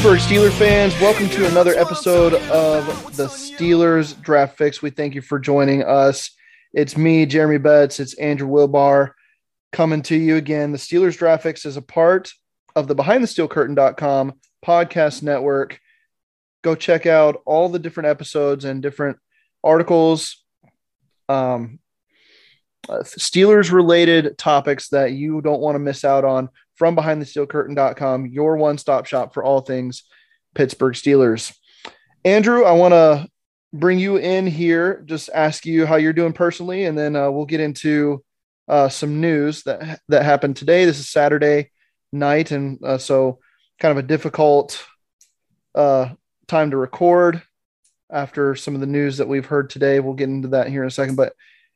Pittsburgh Steelers fans, welcome to another episode of the Steelers Draft Fix. We thank you for joining us. It's me, Jeremy Betz. It's Andrew Wilbar coming to you again. The Steelers Draft Fix is a part of the BehindTheSteelCurtain.com podcast network. Go check out all the different episodes and different articles, um, uh, Steelers related topics that you don't want to miss out on from behindthesteelcurtain.com, your one stop shop for all things Pittsburgh Steelers. Andrew, I want to bring you in here, just ask you how you're doing personally, and then uh, we'll get into uh, some news that that happened today. This is Saturday night, and uh, so kind of a difficult uh, time to record after some of the news that we've heard today. We'll get into that here in a second. But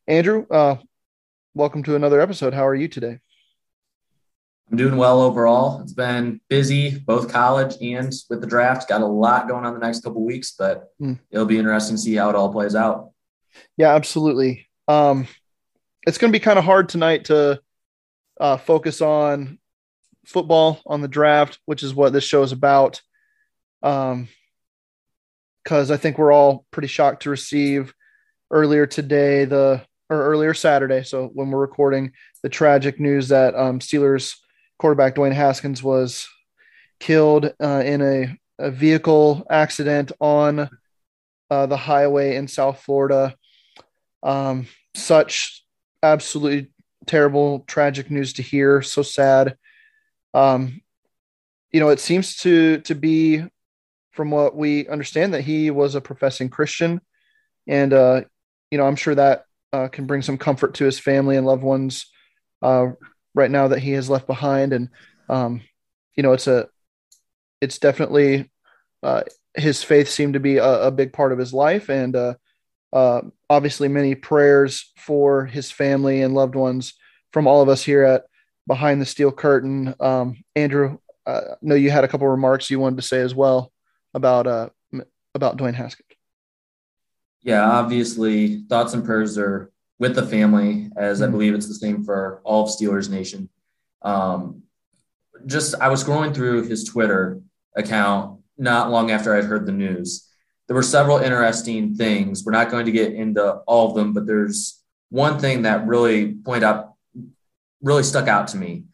Andrew, uh, welcome to another episode. How are you today? I'm doing well overall. It's been busy, both college and with the draft. Got a lot going on the next couple weeks, but mm. it'll be interesting to see how it all plays out. Yeah, absolutely. Um, it's going to be kind of hard tonight to uh, focus on football on the draft, which is what this show is about. Um, because I think we're all pretty shocked to receive earlier today the or earlier Saturday. So when we're recording the tragic news that um, Steelers quarterback Dwayne Haskins was killed uh, in a, a, vehicle accident on uh, the highway in South Florida. Um, such absolutely terrible, tragic news to hear. So sad. Um, you know, it seems to to be, from what we understand, that he was a professing Christian, and uh, you know, I'm sure that uh, can bring some comfort to his family and loved ones uh, right now that he has left behind. And, um, you know, it's a, it's definitely, uh, his faith seemed to be a, a, big part of his life. And, uh, uh, obviously many prayers for his family and loved ones from all of us here at behind the steel curtain. Um, Andrew, uh, I know you had a couple remarks you wanted to say as well about, about Dwayne Haskins. Yeah, obviously thoughts and prayers are with the family, as I mm-hmm. believe it's the same for all of Steelers Nation. Um, just I was scrolling through his Twitter account not long after I'd heard the news. There were several interesting things. We're not going to get into all of them, but there's one thing that really pointed out, really stuck out to me.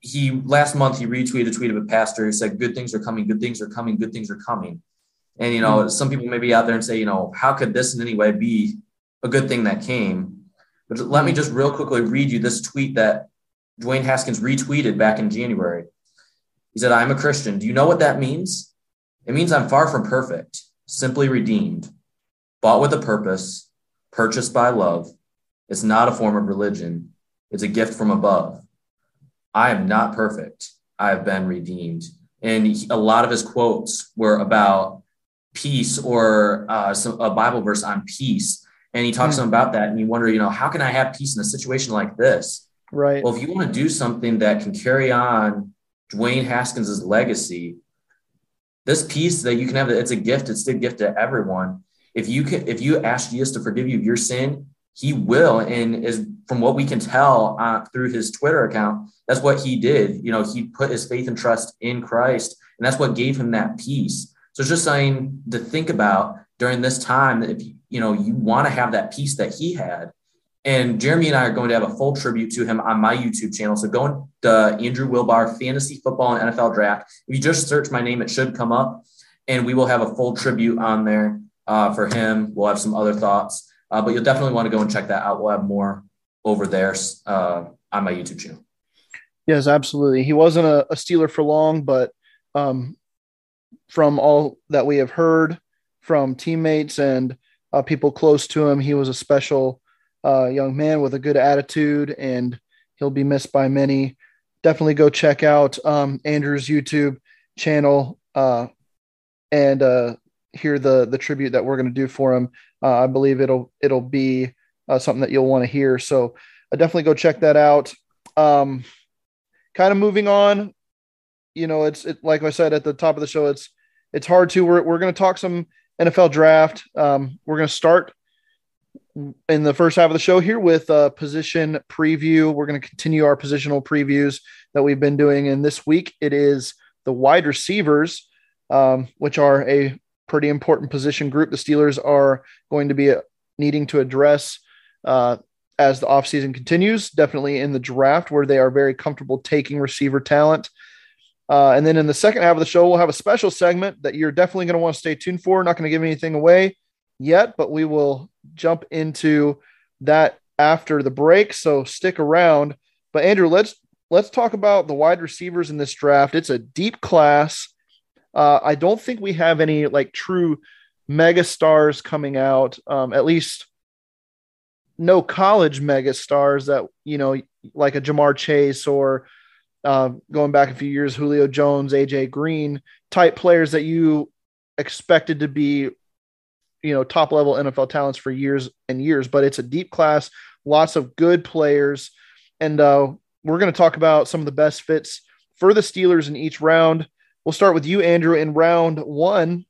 He last month he retweeted a tweet of a pastor who said, "Good things are coming. Good things are coming. Good things are coming." And you know, mm-hmm. some people may be out there and say, you know, how could this in any way be a good thing that came. But let me just real quickly read you this tweet that Dwayne Haskins retweeted back in January. He said, I'm a Christian. Do you know what that means? It means I'm far from perfect, simply redeemed, bought with a purpose, purchased by love. It's not a form of religion, it's a gift from above. I am not perfect. I have been redeemed. And he, a lot of his quotes were about peace or uh, some, a Bible verse on peace and he talks mm-hmm. about that and you wonder you know how can i have peace in a situation like this right well if you want to do something that can carry on dwayne haskins's legacy this peace that you can have it's a gift it's a gift to everyone if you can if you ask jesus to forgive you of your sin he will. And is from what we can tell uh, through his Twitter account, that's what he did. You know, he put his faith and trust in Christ, and that's what gave him that peace. So it's just saying to think about during this time that if you know you want to have that piece that he had. And Jeremy and I are going to have a full tribute to him on my YouTube channel. So go to Andrew Wilbar Fantasy Football and NFL Draft. If you just search my name, it should come up, and we will have a full tribute on there uh, for him. We'll have some other thoughts, uh, but you'll definitely want to go and check that out. We'll have more over there uh, on my YouTube channel. Yes, absolutely. He wasn't a, a Steeler for long, but um, from all that we have heard from teammates and uh, people close to him, he was a special uh, young man with a good attitude, and he'll be missed by many. Definitely go check out um, Andrew's YouTube channel uh, and uh, hear the the tribute that we're going to do for him. Uh, I believe it'll it'll be uh, something that you'll want to hear. So definitely go check that out. Um, kind of moving on, you know, it's it, like I said at the top of the show, it's it's hard to. We're we're going to talk some NFL draft. Um, we're going to start in the first half of the show here with a position preview. We're going to continue our positional previews that we've been doing. And this week it is the wide receivers, um, which are a pretty important position group. The Steelers are going to be needing to address uh, as the offseason continues, definitely in the draft where they are very comfortable taking receiver talent. Uh, and then in the second half of the show, we'll have a special segment that you're definitely going to want to stay tuned for. Not going to give anything away yet, but we will jump into that after the break. So stick around. But Andrew, let's let's talk about the wide receivers in this draft. It's a deep class. Uh, I don't think we have any like true mega stars coming out. Um, at least no college mega stars that you know, like a Ja'Marr Chase or uh, going back a few years, Julio Jones, AJ Green type players that you expected to be, you know, top level NFL talents for years and years. But it's a deep class, lots of good players, and uh, we're going to talk about some of the best fits for the Steelers in each round. We'll start with you, Andrew, in round one.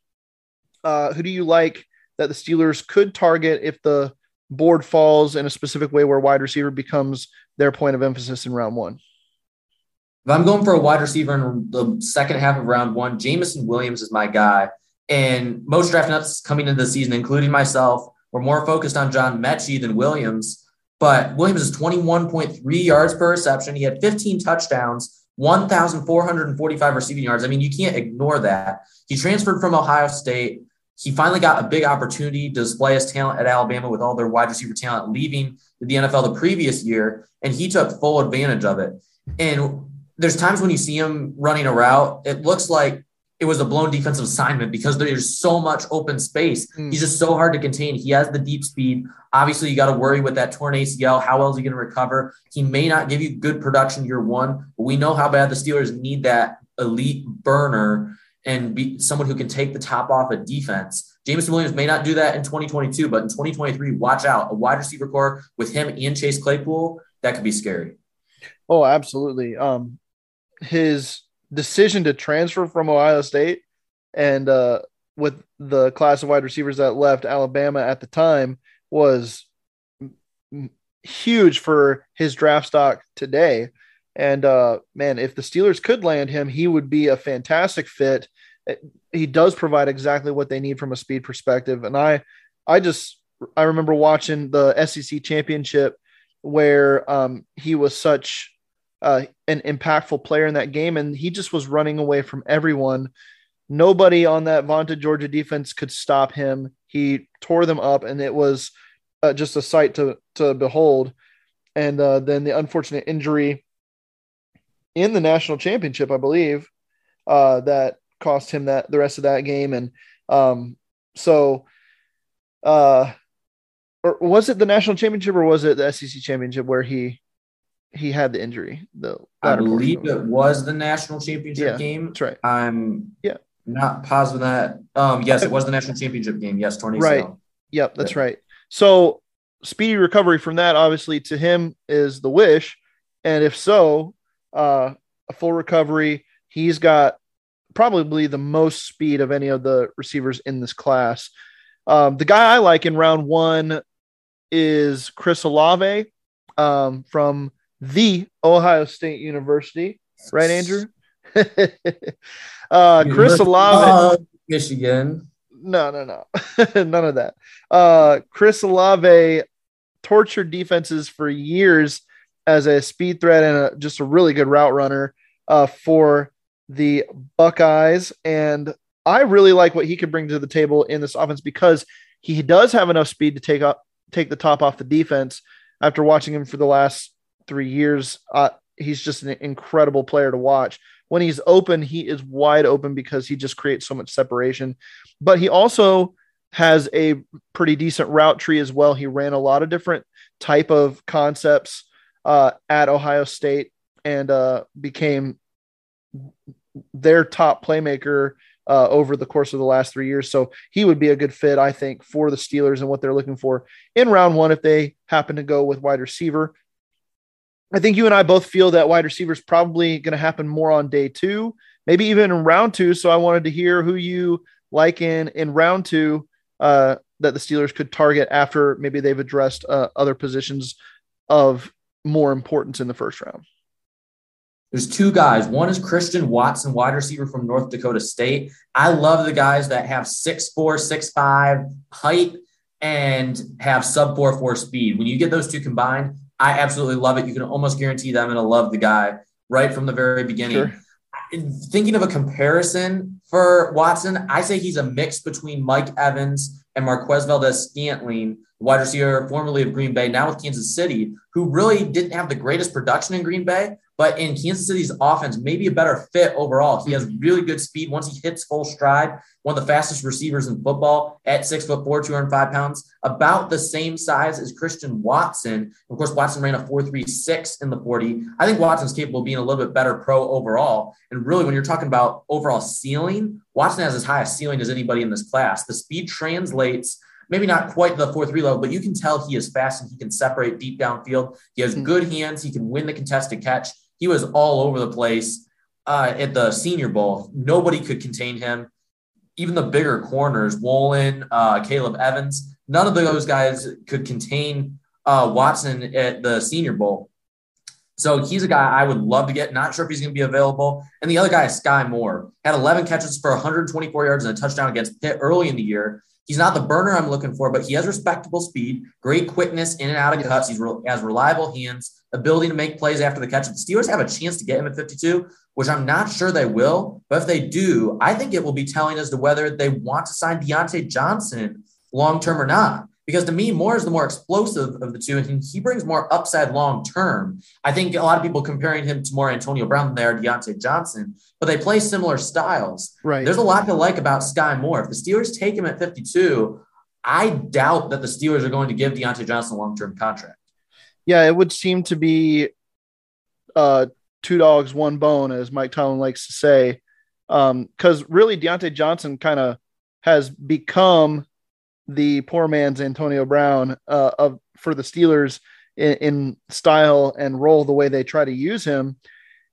Uh, who do you like that the Steelers could target if the board falls in a specific way where wide receiver becomes their point of emphasis in round one? If I'm going for a wide receiver in the second half of round one, Jameson Williams is my guy. And most draft nuts coming into the season, including myself, were more focused on John Metchie than Williams. But Williams is 21.3 yards per reception. He had 15 touchdowns, 1,445 receiving yards. I mean, you can't ignore that. He transferred from Ohio State. He finally got a big opportunity to display his talent at Alabama with all their wide receiver talent leaving the NFL the previous year, and he took full advantage of it. And there's times when you see him running a route, it looks like it was a blown defensive assignment because there's so much open space. Mm. He's just so hard to contain. He has the deep speed. Obviously, you got to worry with that torn ACL. How well is he going to recover? He may not give you good production year one, but we know how bad the Steelers need that elite burner and be someone who can take the top off a defense. Jameson Williams may not do that in 2022, but in 2023, watch out. A wide receiver corps with him and Chase Claypool, that could be scary. Oh, absolutely. Um, his decision to transfer from Ohio State and uh, with the class of wide receivers that left Alabama at the time was huge for his draft stock today. And uh, man, if the Steelers could land him, he would be a fantastic fit. He does provide exactly what they need from a speed perspective. And I, I just I remember watching the SEC championship where um, he was such uh, an impactful player in that game, and he just was running away from everyone. Nobody on that vaunted Georgia defense could stop him. He tore them up, and it was uh, just a sight to to behold. And uh, then the unfortunate injury in the national championship, I believe, uh, that cost him that the rest of that game. And um, so, uh, or was it the national championship or was it the SEC championship where he he had the injury. though. I believe it was the national championship yeah, game. That's right. I'm yeah not positive that. Um, yes, it was the national championship game. Yes, tornado. Right. Yep, that's yeah. right. So speedy recovery from that, obviously, to him is the wish, and if so, uh, a full recovery. He's got probably the most speed of any of the receivers in this class. Um, the guy I like in round one is Chris Olave um, from the Ohio State University, right, Andrew? uh, Chris Olave, Michigan. No, no, no, none of that. Uh, Chris Olave tortured defenses for years as a speed threat and a, just a really good route runner uh, for the Buckeyes. And I really like what he could bring to the table in this offense because he does have enough speed to take up take the top off the defense. After watching him for the last three years, uh, he's just an incredible player to watch. When he's open, he is wide open because he just creates so much separation. But he also has a pretty decent route tree as well. He ran a lot of different type of concepts uh, at Ohio State and uh, became their top playmaker uh, over the course of the last three years. So he would be a good fit, I think, for the Steelers and what they're looking for in round one if they happen to go with wide receiver. I think you and I both feel that wide receiver is probably going to happen more on day two, maybe even in round two. So I wanted to hear who you like in in round two uh, that the Steelers could target after maybe they've addressed uh, other positions of more importance in the first round. There's two guys. One is Christian Watson, wide receiver from North Dakota State. I love the guys that have six four, six five height and have sub four four speed. When you get those two combined, I absolutely love it. You can almost guarantee that I'm going to love the guy right from the very beginning. Sure. Thinking of a comparison for Watson, I say he's a mix between Mike Evans and Marquez Valdes-Scantling, wide receiver formerly of Green Bay, now with Kansas City, who really didn't have the greatest production in Green Bay, but in Kansas City's offense, maybe a better fit overall. He has really good speed once he hits full stride. One of the fastest receivers in football at six foot four, 205 pounds, about the same size as Christian Watson. Of course, Watson ran a 4.36 in the 40. I think Watson's capable of being a little bit better pro overall. And really, when you're talking about overall ceiling, Watson has as high a ceiling as anybody in this class. The speed translates maybe not quite the 4 3 level, but you can tell he is fast and he can separate deep downfield. He has hmm. good hands. He can win the contested catch. He was all over the place uh, at the Senior Bowl. Nobody could contain him. Even the bigger corners, Woolen, uh, Caleb Evans, none of those guys could contain uh, Watson at the Senior Bowl. So he's a guy I would love to get. Not sure if he's going to be available. And the other guy Skyy Moore. Had 11 catches for 124 yards and a touchdown against Pitt early in the year. He's not the burner I'm looking for, but he has respectable speed, great quickness in and out of cuts. He's re- has reliable hands, ability to make plays after the catch. If the Steelers have a chance to get him at 52, which I'm not sure they will, but if they do, I think it will be telling as to whether they want to sign Diontae Johnson long term or not. Because to me, Moore is the more explosive of the two, and he brings more upside long term. I think a lot of people comparing him to more Antonio Brown than they are Diontae Johnson, but they play similar styles. Right. There's a lot to like about Skyy Moore. If the Steelers take him at 52, I doubt that the Steelers are going to give Diontae Johnson a long term contract. Yeah, it would seem to be uh, two dogs, one bone, as Mike Tomlin likes to say. Um, because um, really, Diontae Johnson kind of has become the poor man's Antonio Brown uh, of for the Steelers in, in, style and role the way they try to use him,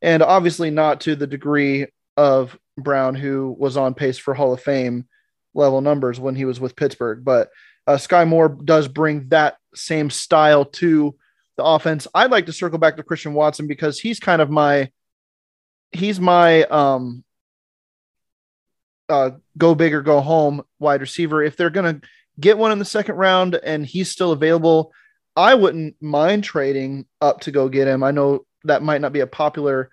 and obviously not to the degree of Brown, who was on pace for Hall of Fame level numbers when he was with Pittsburgh. But uh, Skyy Moore does bring that same style to the offense. I'd like to circle back to Christian Watson because he's kind of my he's my um uh go big or go home wide receiver. If they're gonna get one in the second round and he's still available, I wouldn't mind trading up to go get him. I know that might not be a popular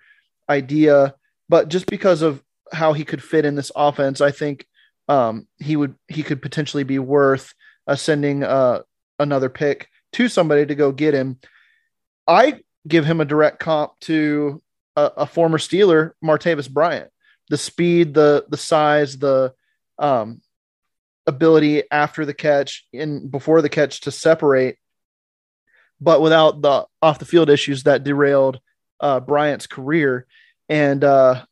idea, but just because of how he could fit in this offense, I think um, he would he could potentially be worth uh, sending uh, another pick to somebody to go get him. I give him a direct comp to a, a former Steeler, Martavis Bryant. The speed, the the size, the um, ability after the catch and before the catch to separate, but without the off the field issues that derailed uh, Bryant's career. And uh,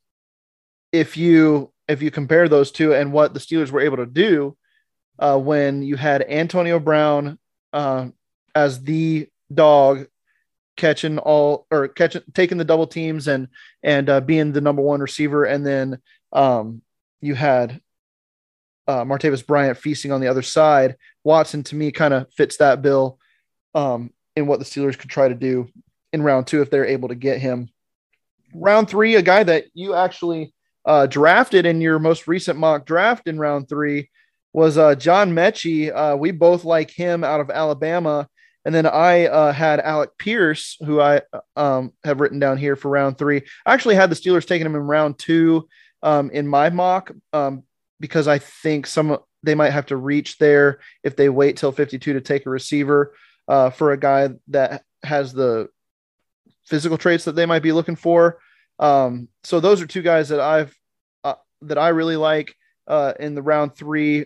if you if you compare those two and what the Steelers were able to do uh, when you had Antonio Brown uh, as the dog catching all or catching taking the double teams and and uh, being the number one receiver, and then um, you had uh, Martavis Bryant feasting on the other side. Watson to me kind of fits that bill um, in what the Steelers could try to do in round two if they're able to get him. Round three, a guy that you actually uh, drafted in your most recent mock draft in round three was uh, John Metchie. Uh, we both like him out of Alabama. And then I uh, had Alec Pierce, who I um, have written down here for round three. I actually had the Steelers taking him in round two um, in my mock um, because I think some they might have to reach there if they wait till 52 to take a receiver uh, for a guy that has the physical traits that they might be looking for. Um, so those are two guys that I've uh, that I really like uh, in the round three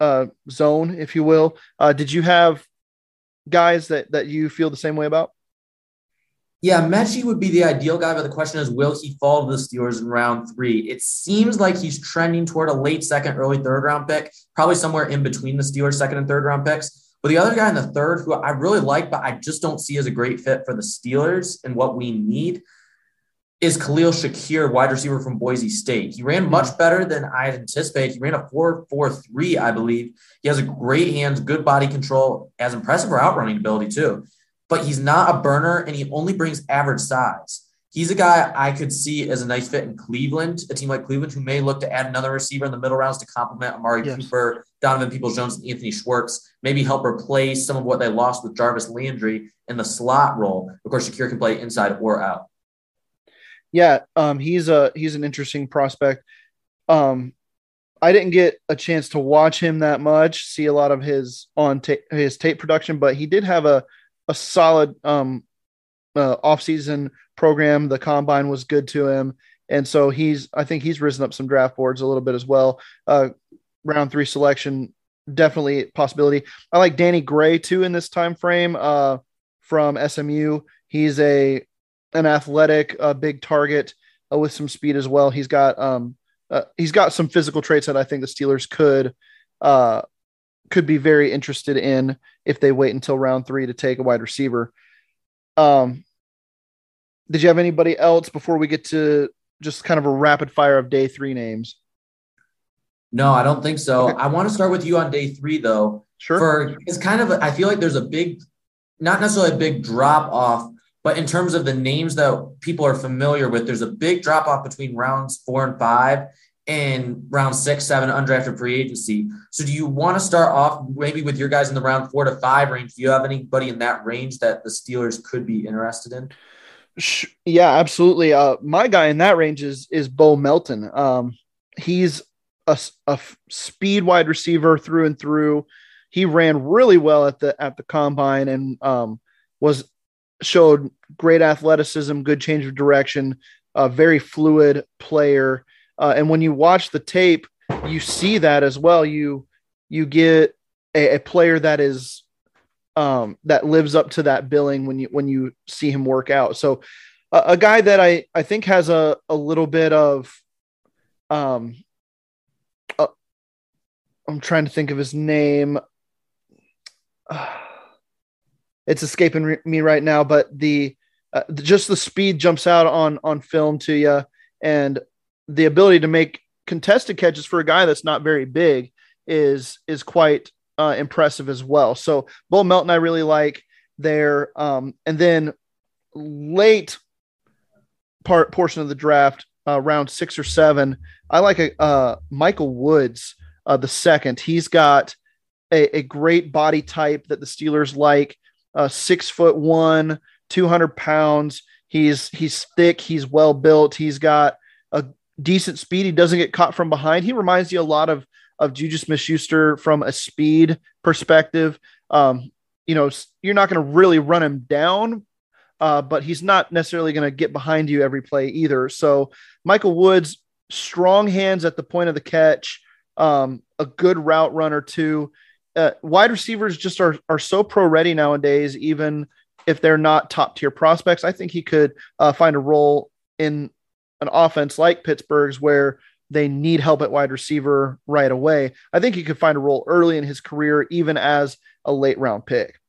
uh, zone, if you will. Uh, did you have guys that that you feel the same way about? Yeah, Metchie would be the ideal guy, but the question is, will he fall to the Steelers in round three? It seems like he's trending toward a late second, early third round pick, probably somewhere in between the Steelers' second and third round picks. But the other guy in the third, who I really like, but I just don't see as a great fit for the Steelers and what we need, is Khalil Shakir, wide receiver from Boise State. He ran much hmm. better than I anticipated. He ran a 4 4 3, I believe. He has a great hands, good body control, has impressive for outrunning ability, too. But he's not a burner and he only brings average size. He's a guy I could see as a nice fit in Cleveland, a team like Cleveland, who may look to add another receiver in the middle rounds to complement Amari yes. Cooper, Donovan Peoples Jones, and Anthony Schwartz, maybe help replace some of what they lost with Jarvis Landry in the slot role. Of course, Shakir can play inside or out yeah, um, he's a he's an interesting prospect. Um, I didn't get a chance to watch him that much, see a lot of his on ta- his tape production, but he did have a a solid um, uh, off season program. The combine was good to him, and so he's I think he's risen up some draft boards a little bit as well. Uh, round three selection, definitely possibility. I like Danny Gray too in this time frame uh, from SMU. He's a an athletic, uh, big target uh, with some speed as well. He's got um, uh, he's got some physical traits that I think the Steelers could uh, could be very interested in if they wait until round three to take a wide receiver. Um, did you have anybody else before we get to just kind of a rapid fire of day three names? No, I don't think so. Okay. I want to start with you on day three, though. Sure. For it's kind of I feel like there's a big, not necessarily a big drop off but in terms of the names that people are familiar with, there's a big drop off between rounds four and five and round six, seven, undrafted free agency. So do you want to start off maybe with your guys in the round four to five range? Do you have anybody in that range that the Steelers could be interested in? Yeah, absolutely. Uh, my guy in that range is is Bo Melton. Um, he's a, a speed wide receiver through and through. He ran really well at the at the combine and um, was showed great athleticism, good change of direction, a very fluid player. Uh, and when you watch the tape, you see that as well. You you get a, a player that is um, that lives up to that billing when you when you see him work out. So uh, a guy that I I think has a a little bit of um uh, I'm trying to think of his name. Uh, it's escaping re- me right now, but the uh, just the speed jumps out on on film to you, and the ability to make contested catches for a guy that's not very big is is quite uh, impressive as well. So Bo Melton, I really like there, um, and then late part portion of the draft, uh, round six or seven, I like a uh, Michael Woods, uh, the second. He's got a, a, great body type that the Steelers like uh, six foot one, 200 pounds. He's he's thick. He's well built. He's got a decent speed. He doesn't get caught from behind. He reminds you a lot of of Juju Smith-Schuster from a speed perspective. Um, you know, you're not going to really run him down, uh, but he's not necessarily going to get behind you every play either. So Michael Woods, strong hands at the point of the catch, um, a good route runner too uh, wide receivers just are are so pro ready nowadays, even if they're not top tier prospects. I think he could uh, find a role in an offense like Pittsburgh's where they need help at wide receiver right away. I think he could find a role early in his career, even as a late round pick.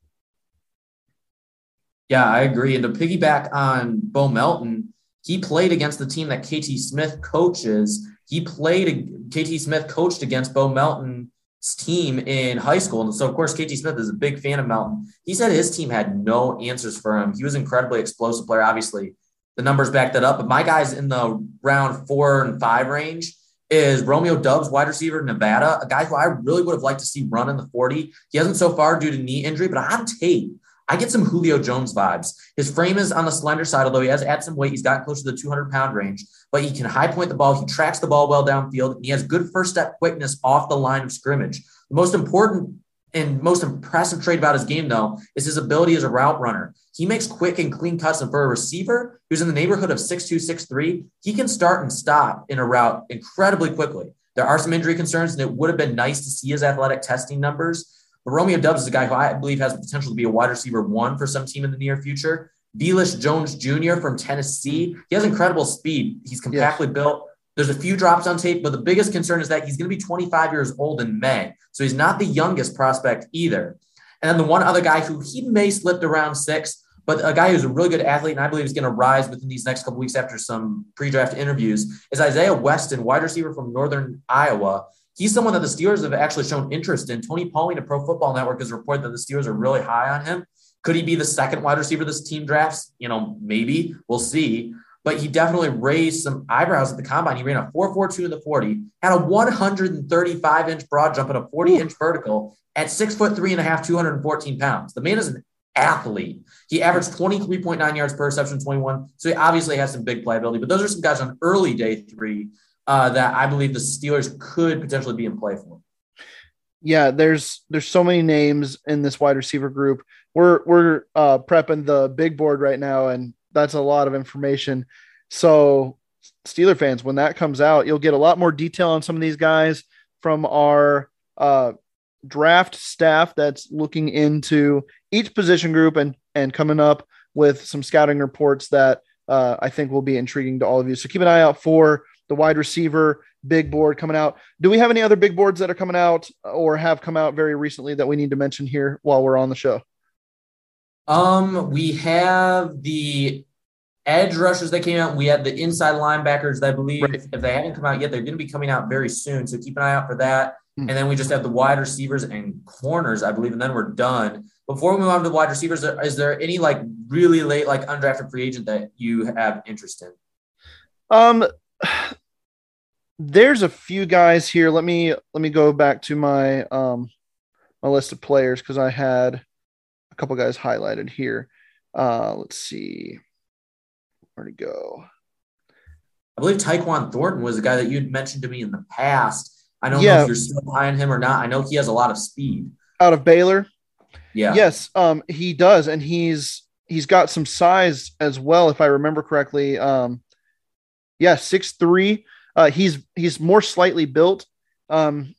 Yeah, I agree. And to piggyback on Bo Melton, he played against the team that KT Smith coaches. He played, KT Smith coached against Bo Melton's team in high school. And so, of course, KT Smith is a big fan of Melton. He said his team had no answers for him. He was incredibly explosive player. Obviously, the numbers back that up. But my guys in the round four and five range is Romeo Doubs, wide receiver, Nevada, a guy who I really would have liked to see run in the 40. He hasn't so far due to knee injury, but on tape, I get some Julio Jones vibes. His frame is on the slender side, although he has added some weight. He's gotten close to the 200 pound range, but he can high point the ball. He tracks the ball well downfield, and he has good first step quickness off the line of scrimmage. The most important and most impressive trait about his game, though, is his ability as a route runner. He makes quick and clean cuts, and for a receiver who's in the neighborhood of 6'2, 6'3, he can start and stop in a route incredibly quickly. There are some injury concerns, and it would have been nice to see his athletic testing numbers. But Romeo Doubs is a guy who I believe has the potential to be a wide receiver one for some team in the near future. Velus Jones Jr. from Tennessee. He has incredible speed. He's compactly yes. built. There's a few drops on tape, but the biggest concern is that he's going to be 25 years old in May. So he's not the youngest prospect either. And then the one other guy who he may slip to round six, but a guy who's a really good athlete and I believe is going to rise within these next couple weeks after some pre-draft interviews is Isaiah Weston, wide receiver from Northern Iowa. He's someone that the Steelers have actually shown interest in. Tony Pauline of Pro Football Network has reported that the Steelers are really high on him. Could he be the second wide receiver this team drafts? You know, maybe we'll see but he definitely raised some eyebrows at the combine. He ran a 4.42 in the 40, had a 135 inch broad jump and a 40 inch vertical at six foot three and a half, 214 pounds. The man is an athlete. He averaged 23.9 yards per reception, 21. So he obviously has some big playability, but those are some guys on early day three uh, that I believe the Steelers could potentially be in play for. Yeah, there's there's so many names in this wide receiver group. We're we're uh, prepping the big board right now, and that's a lot of information. So, Steeler fans, when that comes out, you'll get a lot more detail on some of these guys from our uh, draft staff that's looking into each position group and and coming up with some scouting reports that uh, I think will be intriguing to all of you. So keep an eye out for the wide receiver big board coming out. Do we have any other big boards that are coming out or have come out very recently that we need to mention here while we're on the show? Um, we have the edge rushers that came out. We had the inside linebackers that I believe right. if they haven't come out yet, they're going to be coming out very soon. So keep an eye out for that. Mm-hmm. And then we just have the wide receivers and corners, I believe, and then we're done. Before we move on to the wide receivers, is there any like really late, like undrafted free agent that you have interest in? Um, there's a few guys here. Let me let me go back to my um my list of players because I had a couple guys highlighted here. Uh, let's see where to go. I believe Tyquan Thornton was a guy that you'd mentioned to me in the past. I don't yeah. know if you're still high on him or not. I know he has a lot of speed. Out of Baylor. Yeah. Yes, um, he does, and he's he's got some size as well, if I remember correctly. Um, yeah, six three. Uh, he's he's more slightly built. Um,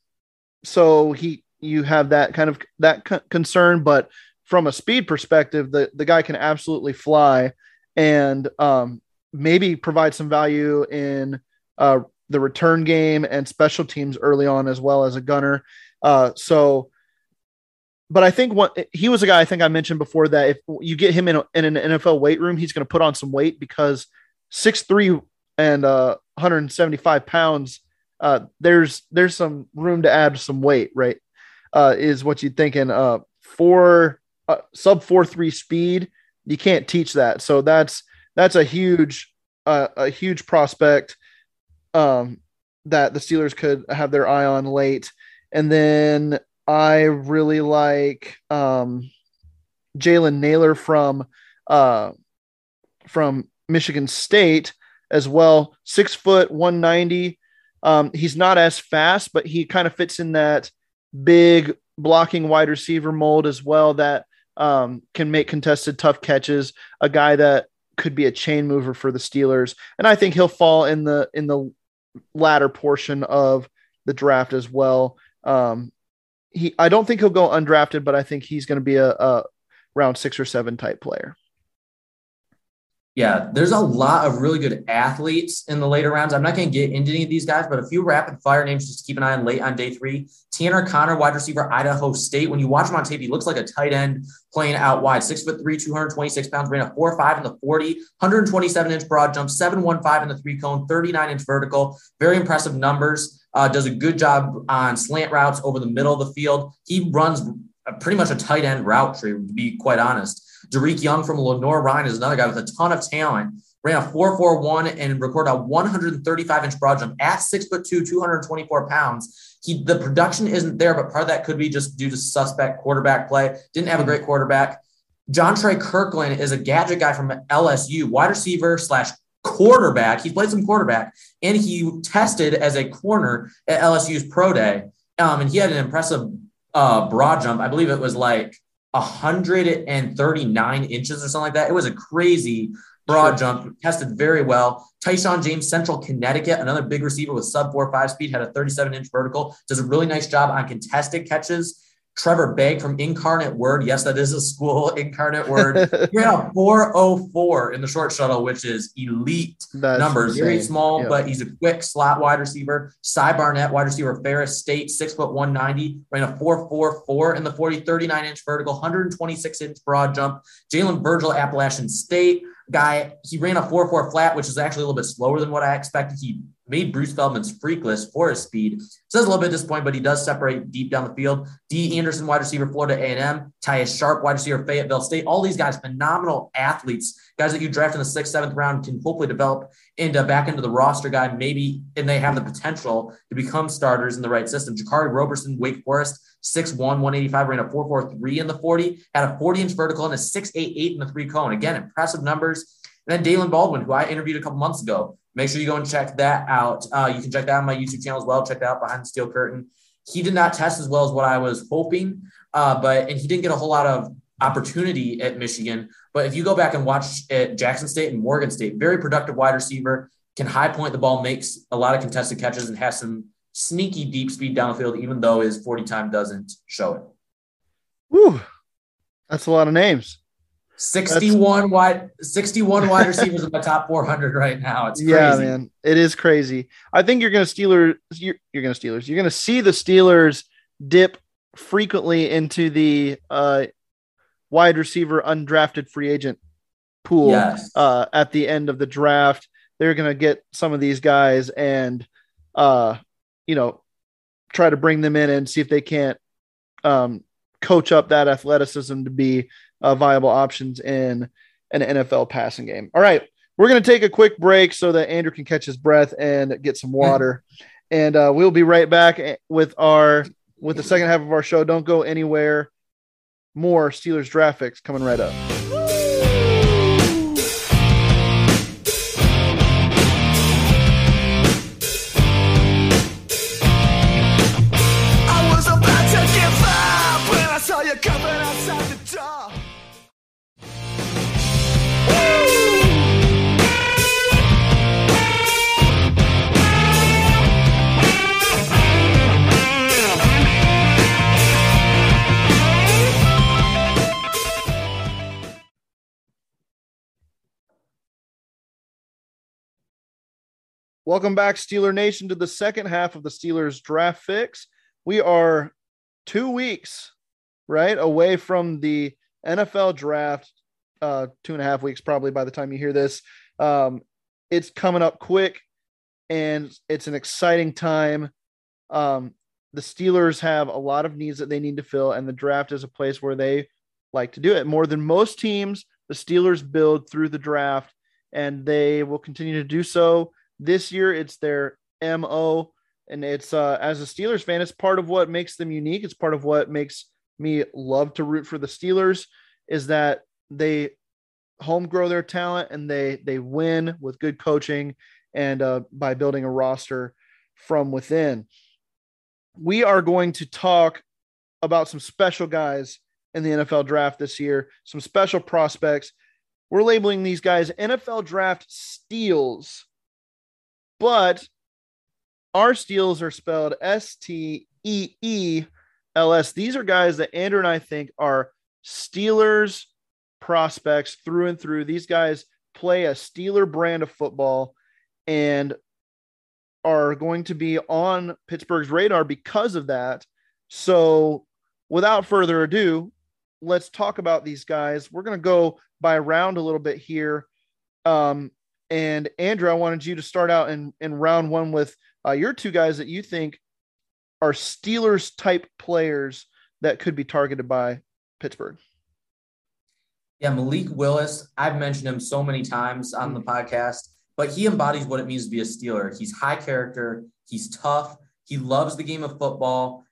so he you have that kind of that concern, but from a speed perspective, the, the guy can absolutely fly and um, maybe provide some value in uh, the return game and special teams early on as well as a gunner. Uh, so, but I think what he was a guy I think I mentioned before that if you get him in, a, in an NFL weight room, he's going to put on some weight because six three and uh, 175 pounds. Uh, there's there's some room to add some weight, right? Uh, is what you're thinking. Uh, uh, sub four three speed, you can't teach that. So that's that's a huge uh, a huge prospect um, that the Steelers could have their eye on late. And then I really like um, Jalen Nailor from uh, from Michigan State as well. Six foot, one ninety. Um, he's not as fast, but he kind of fits in that big blocking wide receiver mold as well that um, can make contested tough catches, a guy that could be a chain mover for the Steelers. And I think he'll fall in the in the latter portion of the draft as well. Um, he I don't think he'll go undrafted, but I think he's going to be a, a round six or seven type player. Yeah, there's a lot of really good athletes in the later rounds. I'm not going to get into any of these guys, but a few rapid fire names just to keep an eye on late on day three. Tanner Conner, wide receiver, Idaho State. When you watch him on tape, he looks like a tight end playing out wide. Six foot three, 226 pounds, ran a four five in the 40, 127 inch broad jump, 715 in the three cone, 39 inch vertical. Very impressive numbers. Uh, does a good job on slant routes over the middle of the field. He runs pretty much a tight end route tree, to be quite honest. Dareke Young from Lenoir-Rhyne is another guy with a ton of talent. Ran a 4.41 and recorded a 135 inch broad jump at six foot two, 224 pounds. He the production isn't there, but part of that could be just due to suspect quarterback play. Didn't have a great quarterback. Jontre Kirklin is a gadget guy from LSU, wide receiver slash quarterback. He played some quarterback and he tested as a corner at LSU's pro day. Um, and he had an impressive uh, broad jump. I believe it was like 139 inches or something like that. It was a crazy broad jump, tested very well. Tyshaun James, Central Connecticut, another big receiver with sub four five speed, had a 37 inch vertical, does a really nice job on contested catches Trevor Begg from Incarnate Word. Yes, that is a school, Incarnate Word. he ran a 404 in the short shuttle, which is elite That's numbers. Insane. Very small, but he's a quick slot wide receiver. Cy Barnett, wide receiver, Ferris State, six foot 190, ran a 444 in the 40, 39 inch vertical, 126 inch broad jump. Jalen Virgil, Appalachian State guy. He ran a 4-4 flat, which is actually a little bit slower than what I expected. He made Bruce Feldman's freak list for his speed. So a little bit disappointing, but he does separate deep down the field. D. Anderson, wide receiver, Florida A&M. Tyus Sharp, wide receiver, Fayetteville State. All these guys, phenomenal athletes, guys that you draft in the sixth, seventh round can hopefully develop into back into the roster guy, maybe, and they have the potential to become starters in the right system. Jaquarii Roberson, Wake Forest, 6'1", 185, ran a 4'4", in the 40, had a 40-inch vertical and a 6'8", in the three cone. Again, impressive numbers. And then Daylen Baldwin, who I interviewed a couple months ago, Make sure you go and check that out. Uh, you can check that on my YouTube channel as well. Check that out behind the steel curtain. He did not test as well as what I was hoping, uh, but and he didn't get a whole lot of opportunity at Michigan. But if you go back and watch at Jackson State and Morgan State, very productive wide receiver, can high point the ball, makes a lot of contested catches, and has some sneaky deep speed down the field, even though his 40 time doesn't show it. Whew. That's a lot of names. 61 That's, wide 61 wide receivers in the top 400 right now. It's crazy. Yeah, man. It is crazy. I think you're going to Steelers you're, you're going to Steelers. You're going to see the Steelers dip frequently into the uh, wide receiver undrafted free agent pool yes. uh, at the end of the draft. They're going to get some of these guys and uh, you know, try to bring them in and see if they can't um, coach up that athleticism to be uh, viable options in an NFL passing game. All right, we're going to take a quick break so that Andrew can catch his breath and get some water, and uh, we'll be right back with our with the second half of our show. Don't go anywhere. More Steelers draft picks coming right up. Welcome back, Steeler Nation, to the second half of the Steelers draft fix. We are two weeks, right, away from the NFL draft. Uh, two and a half weeks, probably, by the time you hear this. Um, it's coming up quick, and it's an exciting time. Um, the Steelers have a lot of needs that they need to fill, and the draft is a place where they like to do it more than most teams. The Steelers build through the draft, and they will continue to do so this year, it's their MO. And it's uh, as a Steelers fan, it's part of what makes them unique. It's part of what makes me love to root for the Steelers is that they home grow their talent and they they win with good coaching and uh, by building a roster from within. We are going to talk about some special guys in the NFL draft this year, some special prospects. We're labeling these guys NFL draft steals but our steals are spelled S T E E L S. These are guys that Andrew and I think are Steelers prospects through and through. These guys play a Steeler brand of football and are going to be on Pittsburgh's radar because of that. So, without further ado, let's talk about these guys. We're going to go by round a little bit here. Um, and Andrew, I wanted you to start out in, in round one with uh, your two guys that you think are Steelers type players that could be targeted by Pittsburgh. Yeah, Malik Willis. I've mentioned him so many times on the podcast, but he embodies what it means to be a Steeler. He's high character, he's tough, he loves the game of football.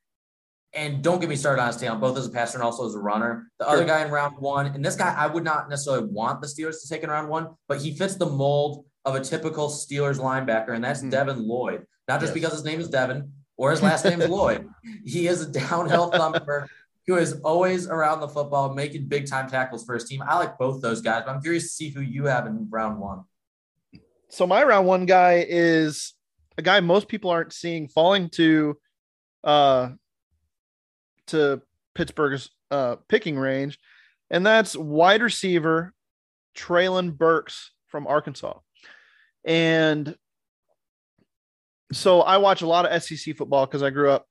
And don't get me started on his talent, both as a passer and also as a runner. The sure. other guy in round one, and this guy I would not necessarily want the Steelers to take in round one, but he fits the mold of a typical Steelers linebacker, and that's mm. Devin Lloyd. Not just yes. because his name is Devin or his last name is Lloyd. He is a downhill thumper who is always around the football, making big time tackles for his team. I like both those guys, but I'm curious to see who you have in round one. So my round one guy is a guy most people aren't seeing falling to uh to Pittsburgh's uh picking range, and that's wide receiver Treylon Burks from Arkansas. And so I watch a lot of SEC football because I grew up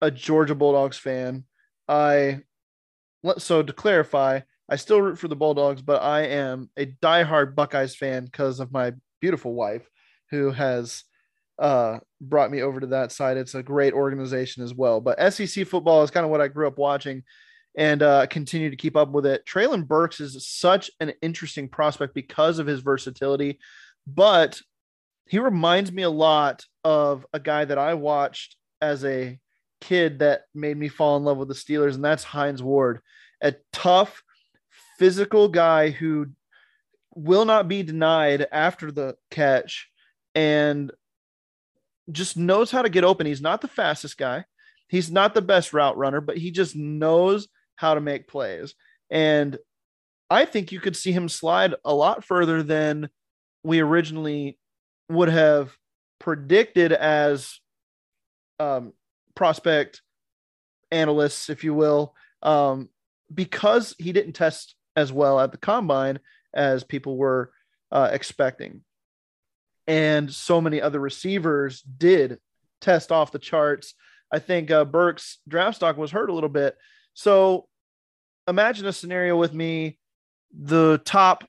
a Georgia Bulldogs fan. I so to clarify, I still root for the Bulldogs, but I am a diehard Buckeyes fan because of my beautiful wife, who has uh, brought me over to that side. It's a great organization as well. But SEC football is kind of what I grew up watching and uh, continue to keep up with it. Treylon Burks is such an interesting prospect because of his versatility, but he reminds me a lot of a guy that I watched as a kid that made me fall in love with the Steelers, and that's Hines Ward, a tough, physical guy who will not be denied after the catch and just knows how to get open. He's not the fastest guy, he's not the best route runner, but he just knows how to make plays. And I think you could see him slide a lot further than we originally would have predicted as um, prospect analysts, if you will, um, because he didn't test as well at the combine as people were uh, expecting. And so many other receivers did test off the charts. I think uh, Burks' draft stock was hurt a little bit. So imagine a scenario with me. The top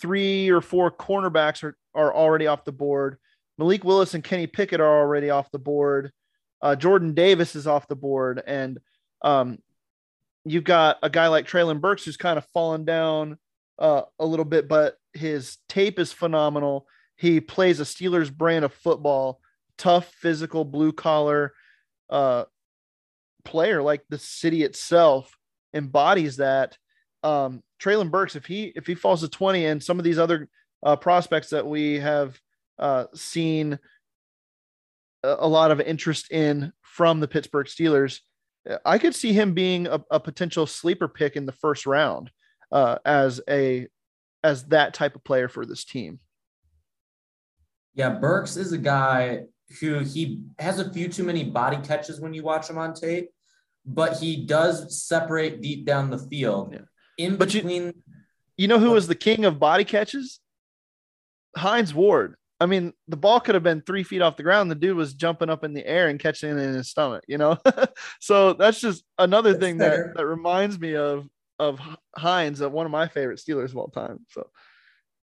three or four cornerbacks are, are already off the board. Malik Willis and Kenny Pickett are already off the board. Uh, Jordan Davis is off the board, and um, you've got a guy like Treylon Burks who's kind of fallen down uh, a little bit, but his tape is phenomenal. He plays a Steelers brand of football, tough, physical, blue collar uh, player, like the city itself embodies that. Um, Treylon Burks, if he if he falls to twenty, and some of these other uh, prospects that we have uh, seen a lot of interest in from the Pittsburgh Steelers. I could see him being a, a potential sleeper pick in the first round uh, as a as that type of player for this team. Yeah, Burks is a guy who he has a few too many body catches when you watch him on tape, but he does separate deep down the field. Yeah. In but between, you, you know who oh. was the king of body catches? Hines Ward. I mean, the ball could have been three feet off the ground. The dude was jumping up in the air and catching it in his stomach, you know? so that's just another that's thing that, that reminds me of of Hines, of uh, one of my favorite Steelers of all time. So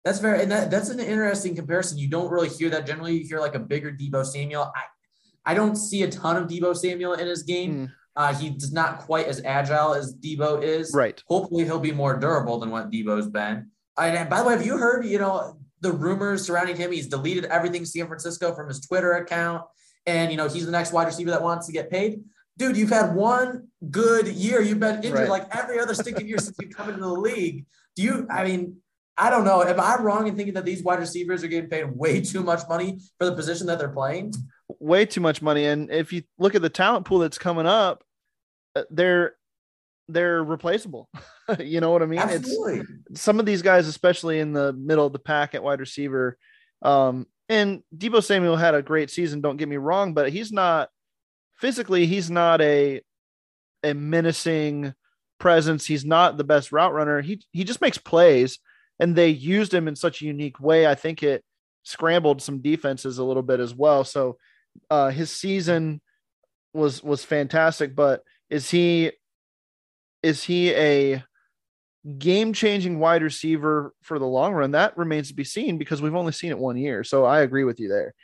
that's very and that, that's an interesting comparison. You don't really hear that. Generally, you hear like a bigger Deebo Samuel. I I don't see a ton of Deebo Samuel in his game. Mm. Uh, he's not quite as agile as Deebo is. Right. Hopefully, he'll be more durable than what Deebo's been. And by the way, have you heard? You know, the rumors surrounding him. He's deleted everything San Francisco from his Twitter account. And, you know, he's the next wide receiver that wants to get paid. Dude, you've had one good year. You've been injured right. like every other stinking year since you've come into the league. Do you, I mean, I don't know. Am I wrong in thinking that these wide receivers are getting paid way too much money for the position that they're playing? Way too much money. And if you look at the talent pool that's coming up, uh, they're they're replaceable. you know what I mean? Absolutely. It's some of these guys, especially in the middle of the pack at wide receiver. Um, and Deebo Samuel had a great season. Don't get me wrong, but he's not physically. He's not a a menacing presence. He's not the best route runner. He he just makes plays, and they used him in such a unique way. I think it scrambled some defenses a little bit as well. So uh, his season was was fantastic, but is he is he a game changing wide receiver for the long run? That remains to be seen because we've only seen it one year. So I agree with you there.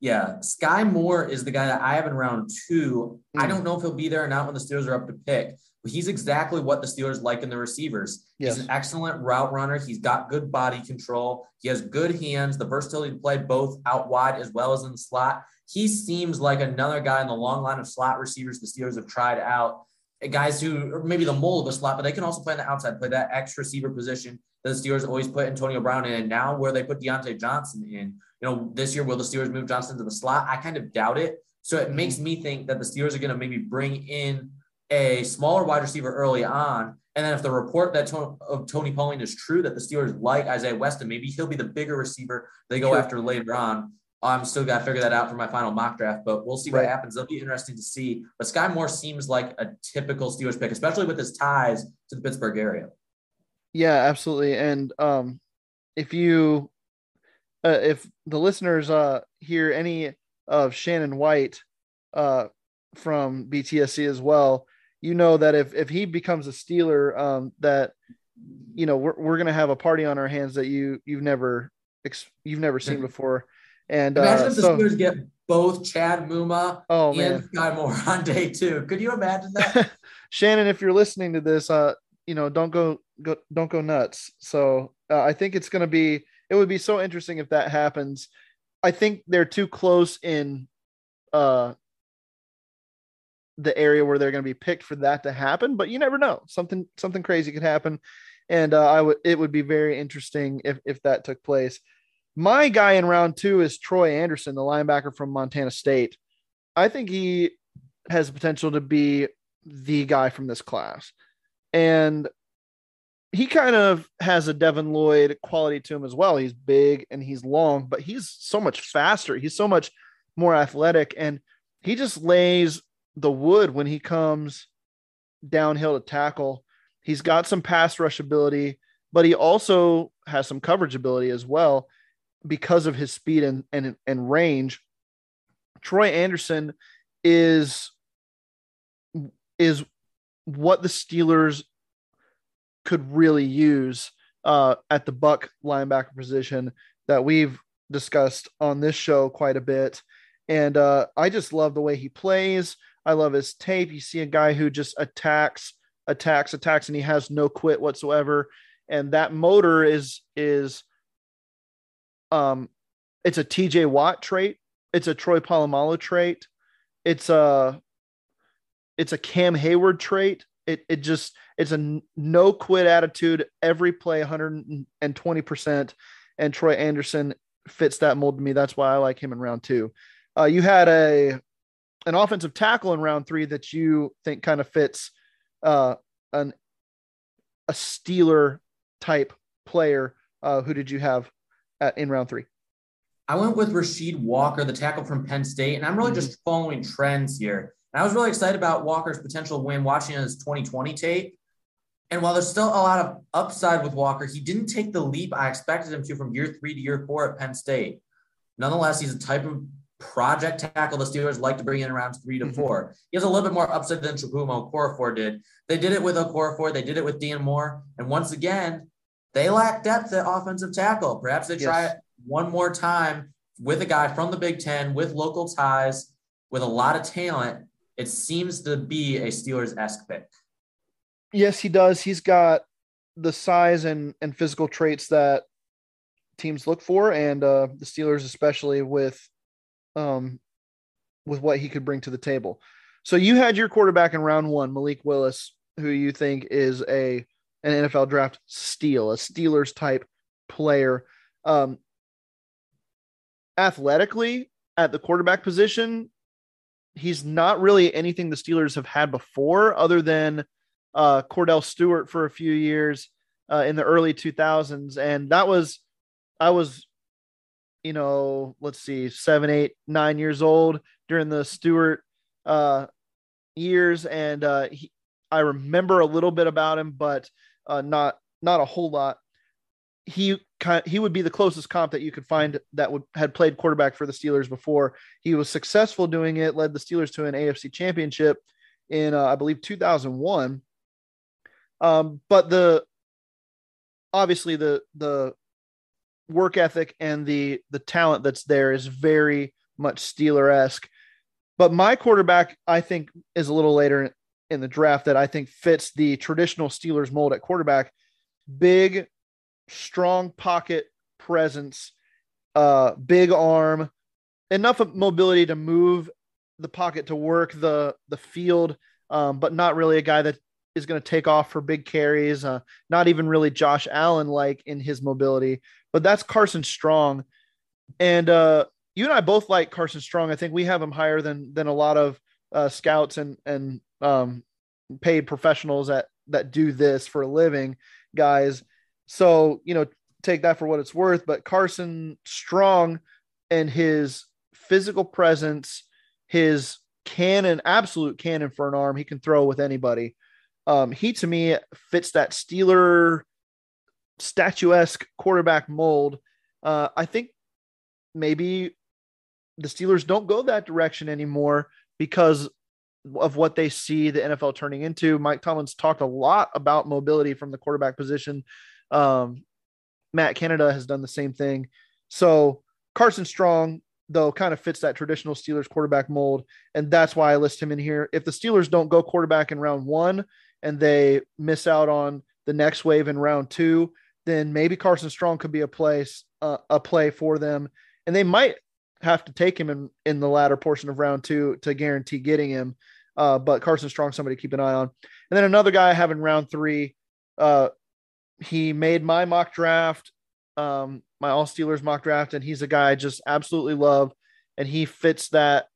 Yeah, Skyy Moore is the guy that I have in round two. Mm. I hmm. don't know if he'll be there or not when the Steelers are up to pick, he's exactly what the Steelers like in the receivers. Yes. He's an excellent route runner. He's got good body control. He has good hands, the versatility to play both out wide as well as in the slot. He seems like another guy in the long line of slot receivers the Steelers have tried out. Guys who are maybe the mold of a slot, but they can also play on the outside, play that X receiver position that the Steelers always put Antonio Brown in. And now where they put Diontae Johnson in, you know, this year, will the Steelers move Johnson to the slot? I kind of doubt it. So it makes mm-hmm. me think that the Steelers are going to maybe bring in a smaller wide receiver early on. And then if the report that Tony, of Tony Pauline is true, that the Steelers like Isaiah Weston, maybe he'll be the bigger receiver they go sure. after later on. I'm still got to figure that out for my final mock draft, but we'll see what happens. It'll be interesting to see. But Skyy Moore seems like a typical Steelers pick, especially with his ties to the Pittsburgh area. Yeah, absolutely. And um, if you, uh, if the listeners uh, hear any of Shannon White uh, from BTSC as well, you know that if if he becomes a Steeler, um, that you know we're we're gonna have a party on our hands that you you've never you've never seen before. And imagine uh, if the so, Steelers get both Chad Muma oh, and man. Skyy Moore on day two. Could you imagine that? Shannon, if you're listening to this, uh, you know, don't go go don't go nuts. So uh, I think it's going to be it would be so interesting if that happens. I think they're too close in uh the area where they're going to be picked for that to happen, but you never know. Something something crazy could happen, and uh, I would it would be very interesting if if that took place. My guy in round two is Troy Anderson, the linebacker from Montana State. I think he has the potential to be the guy from this class, and he kind of has a Devin Lloyd quality to him as well. He's big and he's long, but he's so much faster. He's so much more athletic, and he just lays the wood when he comes downhill to tackle. He's got some pass rush ability, but he also has some coverage ability as well because of his speed and and, and range. Troy Anderson is is what the Steelers could really use uh, at the buck linebacker position that we've discussed on this show quite a bit. And uh, I just love the way he plays. I love his tape. You see a guy who just attacks, attacks, attacks, and he has no quit whatsoever. And that motor is is um it's a TJ Watt trait. It's a Troy Polamalu trait. It's a it's a Cam Hayward trait. It it just it's a no quit attitude. Every play 120%. And Troy Anderson fits that mold to me. That's why I like him in round two. Uh, you had a an offensive tackle in round three that you think kind of fits uh, an a Steeler type player. Uh, who did you have at, in round three? I went with Rasheed Walker, the tackle from Penn State, and I'm really mm-hmm. just following trends here. And I was really excited about Walker's potential win watching his 2020 tape. And while there's still a lot of upside with Walker, he didn't take the leap I expected him to from year three to year four at Penn State. Nonetheless, he's a type of project tackle the Steelers like to bring in around three to mm-hmm. four. He has a little bit more upside than Chukwuma Okorafor did. They did it with Okorafor. They did it with Dan Moore. And once again, they lack depth at offensive tackle. Perhaps they try yes. it one more time with a guy from the Big Ten with local ties, with a lot of talent. It seems to be a Steelers esque pick. Yes, he does. He's got the size and, and physical traits that teams look for, and uh, the Steelers, especially with um, with what he could bring to the table. So you had your quarterback in round one, Malik Willis, who you think is a an NFL draft steal, a Steelers type player. Um, athletically, at the quarterback position, he's not really anything the Steelers have had before, other than uh, Kordell Stewart for a few years uh, in the early 2000s, and that was I was you know, let's see, seven, eight, nine years old during the Stewart uh, years, and uh, he, I remember a little bit about him, but uh, not not a whole lot. he he would be the closest comp that you could find that would had played quarterback for the Steelers before. He was successful doing it, led the Steelers to an AFC championship in uh, I believe 2001. Um, but the obviously the the work ethic and the the talent that's there is very much Steeler esque. But my quarterback, I think, is a little later in the draft that I think fits the traditional Steelers mold at quarterback. Big, strong pocket presence, uh, big arm, enough mobility to move the pocket to work the the field, um, but not really a guy that is going to take off for big carries. Uh, not even really Josh Allen like in his mobility, but that's Carson Strong. And uh, you and I both like Carson Strong. I think we have him higher than than a lot of uh, scouts and and um, paid professionals that that do this for a living, guys. So you know, take that for what it's worth. But Carson Strong and his physical presence, his cannon, absolute cannon for an arm, he can throw with anybody. Um, he to me fits that Steeler statuesque quarterback mold. Uh, I think maybe the Steelers don't go that direction anymore because of what they see the NFL turning into. Mike Tomlin's talked a lot about mobility from the quarterback position. Um, Matt Canada has done the same thing. So Carson Strong, though, kind of fits that traditional Steelers quarterback mold. And that's why I list him in here. If the Steelers don't go quarterback in round one and they miss out on the next wave in round two, then maybe Carson Strong could be a place, uh, a play for them. And they might have to take him in, in the latter portion of round two to guarantee getting him. Uh, but Carson Strong, somebody to keep an eye on. And then another guy I have in round three. Uh, he made my mock draft, um, my all Steelers mock draft, and he's a guy I just absolutely love. And he fits that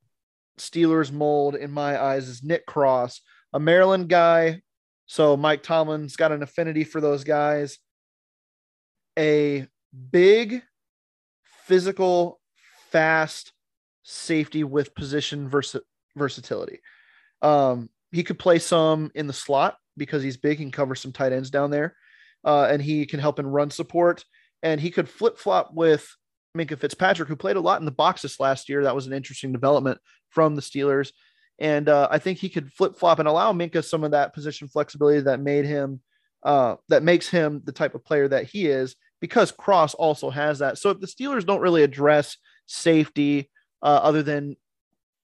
Steelers mold in my eyes is Nick Cross, a Maryland guy. So Mike Tomlin's got an affinity for those guys. A big, physical, fast safety with position vers- versatility. Um, he could play some in the slot because he's big and cover some tight ends down there, uh, and he can help in run support. And he could flip flop with Minkah Fitzpatrick, who played a lot in the boxes last year. That was an interesting development from the Steelers. And uh, I think he could flip flop and allow Minkah some of that position flexibility that made him, uh, that makes him the type of player that he is, because Cross also has that. So if the Steelers don't really address safety uh, other than,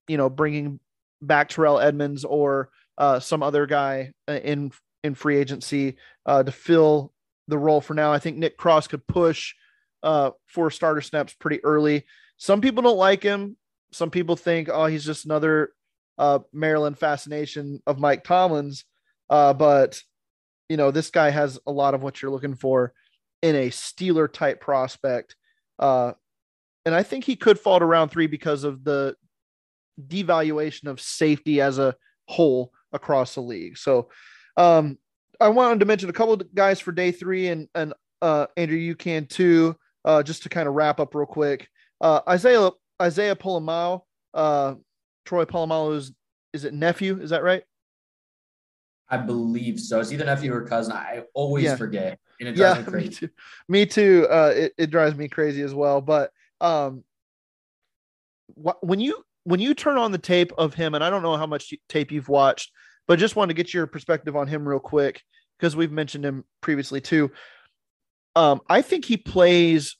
you know, bringing back Terrell Edmunds or uh, some other guy uh, in in free agency uh, to fill the role for now. I think Nick Cross could push uh, for starter snaps pretty early. Some people don't like him. Some people think, oh, he's just another uh, Maryland fascination of Mike Tomlin's. But you know, this guy has a lot of what you're looking for in a Steeler type prospect. Uh, and I think he could fall to round three because of the devaluation of safety as a whole across the league. So um, I wanted to mention a couple of guys for day three, and and uh, Andrew, you can too. Uh, just to kind of wrap up real quick, uh, Isaiah Isaiah Pola-Mao, uh, Troy Polamalu's is it nephew? Is that right? I believe so. It's either nephew or cousin. I always yeah. forget, and it drives yeah, me crazy. Me too. Me too. Uh, it, it drives me crazy as well. But um, wh- when you when you turn on the tape of him, and I don't know how much tape you've watched, but just want to get your perspective on him real quick because we've mentioned him previously too. Um, I think he plays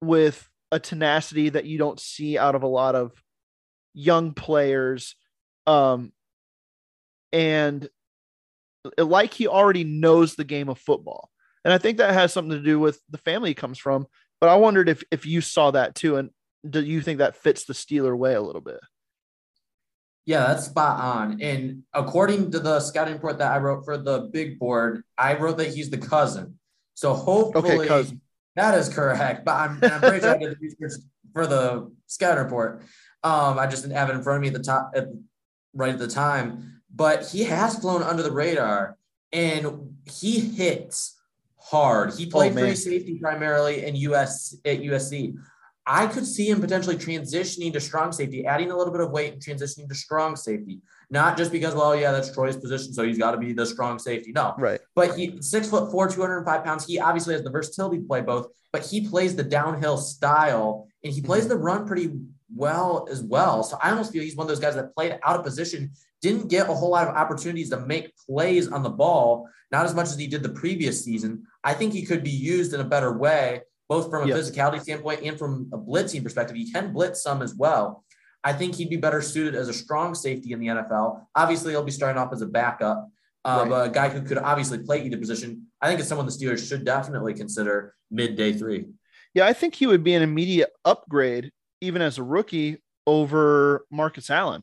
with a tenacity that you don't see out of a lot of young players. Um, and like he already knows the game of football. And I think that has something to do with the family he comes from. But I wondered if if you saw that too, and do you think that fits the Steeler way a little bit? Yeah, that's spot on. And according to the scouting report that I wrote for the big board, I wrote that he's the cousin. So hopefully okay, that is correct. But I'm, I'm pretty sure I did the research for the scouting report. Um, I just didn't have it in front of me at the top, at, right at the time. But he has flown under the radar, and he hits hard. He played oh, free safety primarily in US at USC. I could see him potentially transitioning to strong safety, adding a little bit of weight and transitioning to strong safety. Not just because, well, yeah, that's Troy's position, so he's got to be the strong safety. No, right. But he six foot four, 205 pounds. He obviously has the versatility to play both, but he plays the downhill style and he plays mm-hmm. the run pretty well as well. So I almost feel he's one of those guys that played out of position, didn't get a whole lot of opportunities to make plays on the ball, not as much as he did the previous season. I think he could be used in a better way both from a yep. physicality standpoint and from a blitzing perspective. He can blitz some as well. I think he'd be better suited as a strong safety in the NFL. Obviously, he'll be starting off as a backup, uh, right. but a guy who could obviously play either position. I think it's someone the Steelers should definitely consider mid day three. Yeah, I think he would be an immediate upgrade, even as a rookie, over Marcus Allen,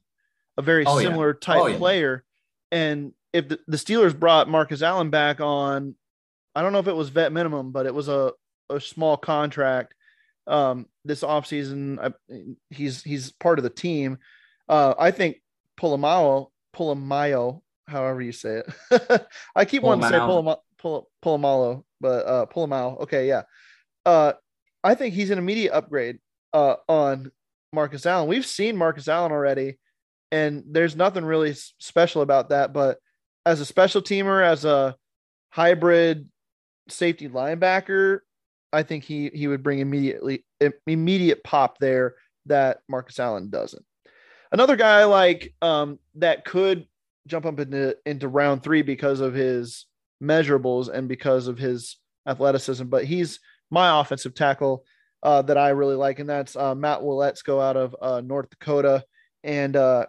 a very oh, similar yeah. type oh, yeah. player. And if the, the Steelers brought Marcus Allen back on, I don't know if it was vet minimum, but it was a a small contract um, this offseason. I, he's he's part of the team. Uh, I think Polamayo, Polamayo, however you say it. I keep wanting to say Polamayo, but uh, Polamayo. Okay, yeah. Uh, I think he's an immediate upgrade uh, on Marcus Allen. We've seen Marcus Allen already, and there's nothing really special about that. But as a special teamer, as a hybrid safety linebacker, I think he he would bring immediately immediate pop there that Marcus Allen doesn't. Another guy like um, that could jump up into into round three because of his measurables and because of his athleticism, but he's my offensive tackle uh, that I really like, and that's uh, Matt Waletzko out of uh, North Dakota, and uh,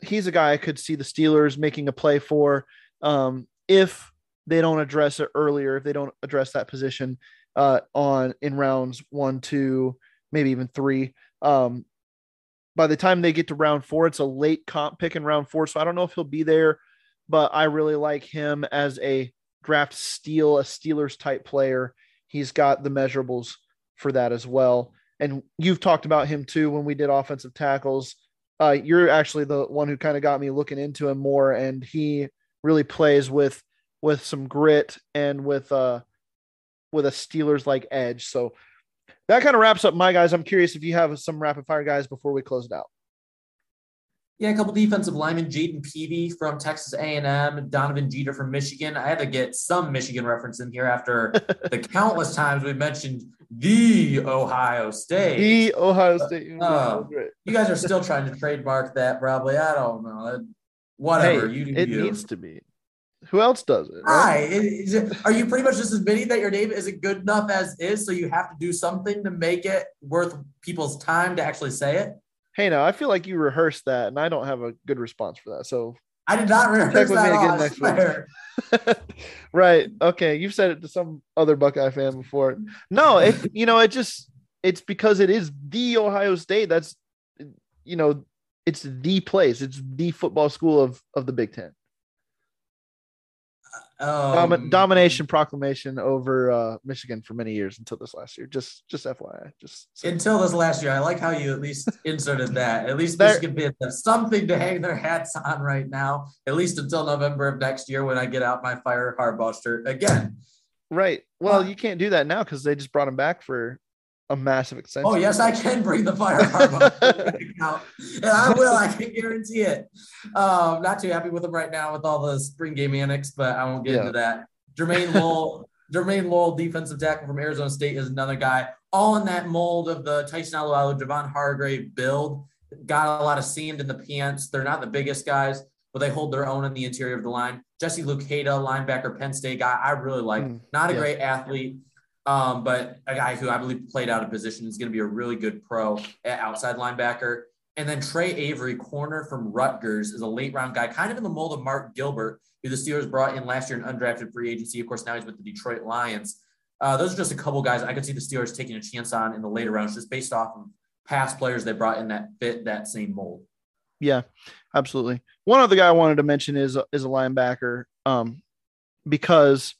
he's a guy I could see the Steelers making a play for um, if they don't address it earlier, if they don't address that position uh, on in rounds one, two, maybe even three. Um, by the time they get to round four, it's a late comp pick in round four. So I don't know if he'll be there, but I really like him as a draft steal, a Steelers type player. He's got the measurables for that as well. And you've talked about him too when we did offensive tackles. Uh, you're actually the one who kind of got me looking into him more, and he really plays with with some grit and with uh with a Steelers like edge. So that kind of wraps up my guys. I'm curious if you have some rapid fire guys before we close it out. Yeah, a couple defensive linemen, Jayden Peevy from Texas A&M, Donovan Jeter from Michigan. I had to get some Michigan reference in here after the countless times we mentioned the Ohio State. The Ohio State. Uh, you guys are still trying to trademark that, probably. I don't know. Whatever. Hey, you do it you. needs to be. Who else does it? Right? it, are you pretty much just admitting that your name isn't good enough as is, so you have to do something to make it worth people's time to actually say it? Hey, now I feel like you rehearsed that, and I don't have a good response for that. So I did not rehearse that again next week. right? Okay, you've said it to some other Buckeye fan before. No, it you know it just it's because it is the Ohio State. That's you know it's the place. It's the football school of of the Big Ten. Um, Dom- domination proclamation over uh, Michigan for many years until this last year. Just, just FYI. Just so. until this last year. I like how you at least inserted that. At least Michigan fans have something to hang their hats on right now. At least until November of next year when I get out my fire Harbaugh shirt again. Right. Well, you can't do that now because they just brought him back for a massive extension. Oh yes, I can bring the fire out, and I will. I can guarantee it. Um, not too happy with him right now with all the spring game annex, but I won't get yeah. into that. Jermayne Lole, Jermayne Lole, defensive tackle from Arizona State, is another guy. All in that mold of the Tyson Alualu, Javon Hargrave build. Got a lot of sand in the pants. They're not the biggest guys, but they hold their own in the interior of the line. Jesse Luketa, linebacker, Penn State guy, I really like. Mm, not a yeah. great athlete um, but a guy who I believe played out of position is going to be a really good pro at outside linebacker. And then Tre Avery, corner from Rutgers, is a late round guy, kind of in the mold of Mark Gilbert, who the Steelers brought in last year in undrafted free agency. Of course, now he's with the Detroit Lions. Uh, those are just a couple guys I could see the Steelers taking a chance on in the later rounds, just based off of past players they brought in that fit that same mold. Yeah, absolutely. One other guy I wanted to mention is is a linebacker, um, because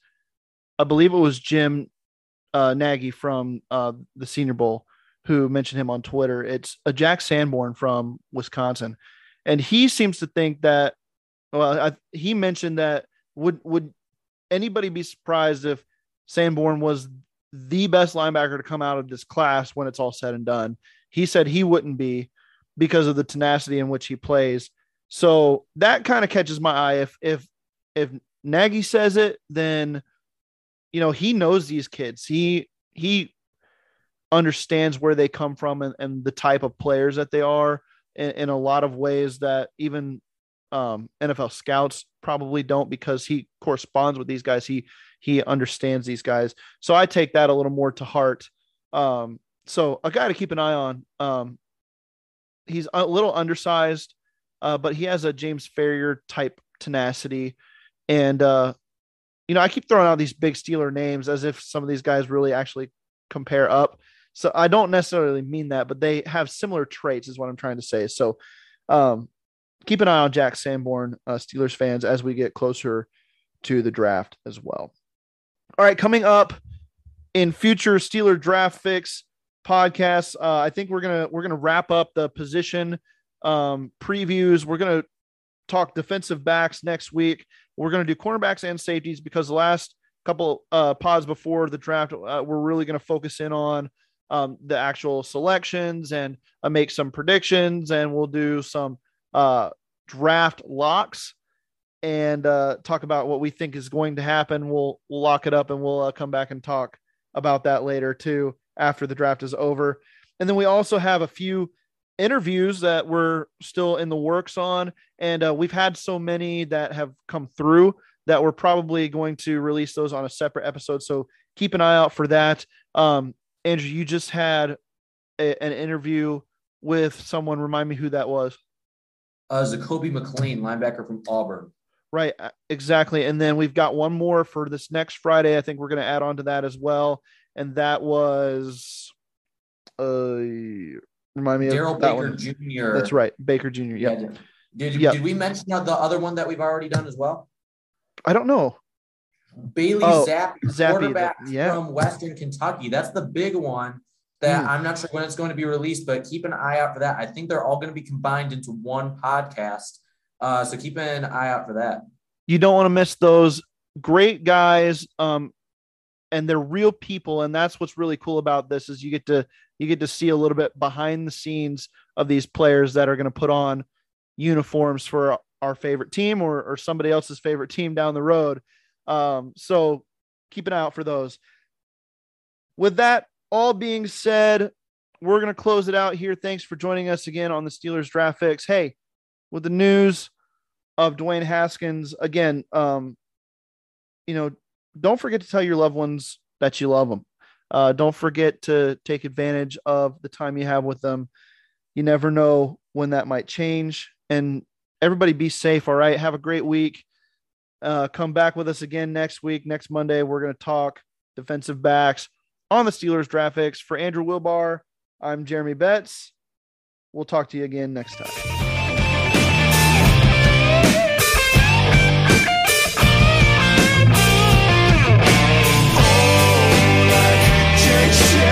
I believe it was Jim uh, Nagy from uh, the Senior Bowl who mentioned him on Twitter. It's a Jack Sanborn from Wisconsin, and he seems to think that. Well, I, he mentioned that would would anybody be surprised if Sanborn was the best linebacker to come out of this class when it's all said and done. He said he wouldn't be because of the tenacity in which he plays. So that kind of catches my eye. If if if Nagy says it, then you know he knows these kids. He he understands where they come from and, and the type of players that they are in, in a lot of ways that even um, NFL scouts probably don't because he corresponds with these guys. He he understands these guys. So I take that a little more to heart. Um, so a guy to keep an eye on. Um, he's a little undersized, uh, but he has a James Farrior type tenacity. And uh, you know, I keep throwing out these big Steeler names as if some of these guys really actually compare up. So I don't necessarily mean that, but they have similar traits, is what I'm trying to say. So um, keep an eye on Jack Sanborn, uh, Steelers fans, as we get closer to the draft as well. All right, coming up in future Steeler draft fix podcasts, uh, I think we're gonna we're gonna wrap up the position um, previews. We're gonna talk defensive backs next week. We're gonna do cornerbacks and safeties because the last couple uh, pods before the draft, uh, we're really gonna focus in on um, the actual selections and uh, make some predictions, and we'll do some uh, draft locks and uh, talk about what we think is going to happen. We'll we'll lock it up and we'll uh, come back and talk about that later too after the draft is over. And then we also have a few interviews that we're still in the works on, and uh, we've had so many that have come through that we're probably going to release those on a separate episode. So keep an eye out for that. Um, Andrew, you just had a, an interview with someone. Remind me who that was. Uh, Zakoby McClain, linebacker from Auburn. Right, uh, exactly. And then we've got one more for this next Friday. I think we're going to add on to that as well. And that was, uh, remind me of that Baker one. Jr. That's right, Baker Jr. Yeah, Did, Yep. did we mention the other one that we've already done as well? I don't know. Bailey Oh, Zappe, Zappe, quarterback that- yeah. from Western Kentucky. That's the big one that Hmm. I'm not sure when it's going to be released, but keep an eye out for that. I think they're all going to be combined into one podcast. Uh, so keep an eye out for that. You don't want to miss those great guys. Um, and they're real people, and that's what's really cool about this is you get to you get to see a little bit behind the scenes of these players that are going to put on uniforms for our favorite team or, or somebody else's favorite team down the road. Um, so keep an eye out for those. With that all being said, we're going to close it out here. Thanks for joining us again on the Steelers Draft Fix. Hey, with the news of Dwayne Haskins, again, um, you know, don't forget to tell your loved ones that you love them. Uh, don't forget to take advantage of the time you have with them. You never know when that might change. And everybody be safe. All right. Have a great week. Uh, come back with us again next week. Next Monday, we're going to talk defensive backs on the Steelers Fix. For Andrew Wilbar, I'm Jeremy Betz. We'll talk to you again next time. shit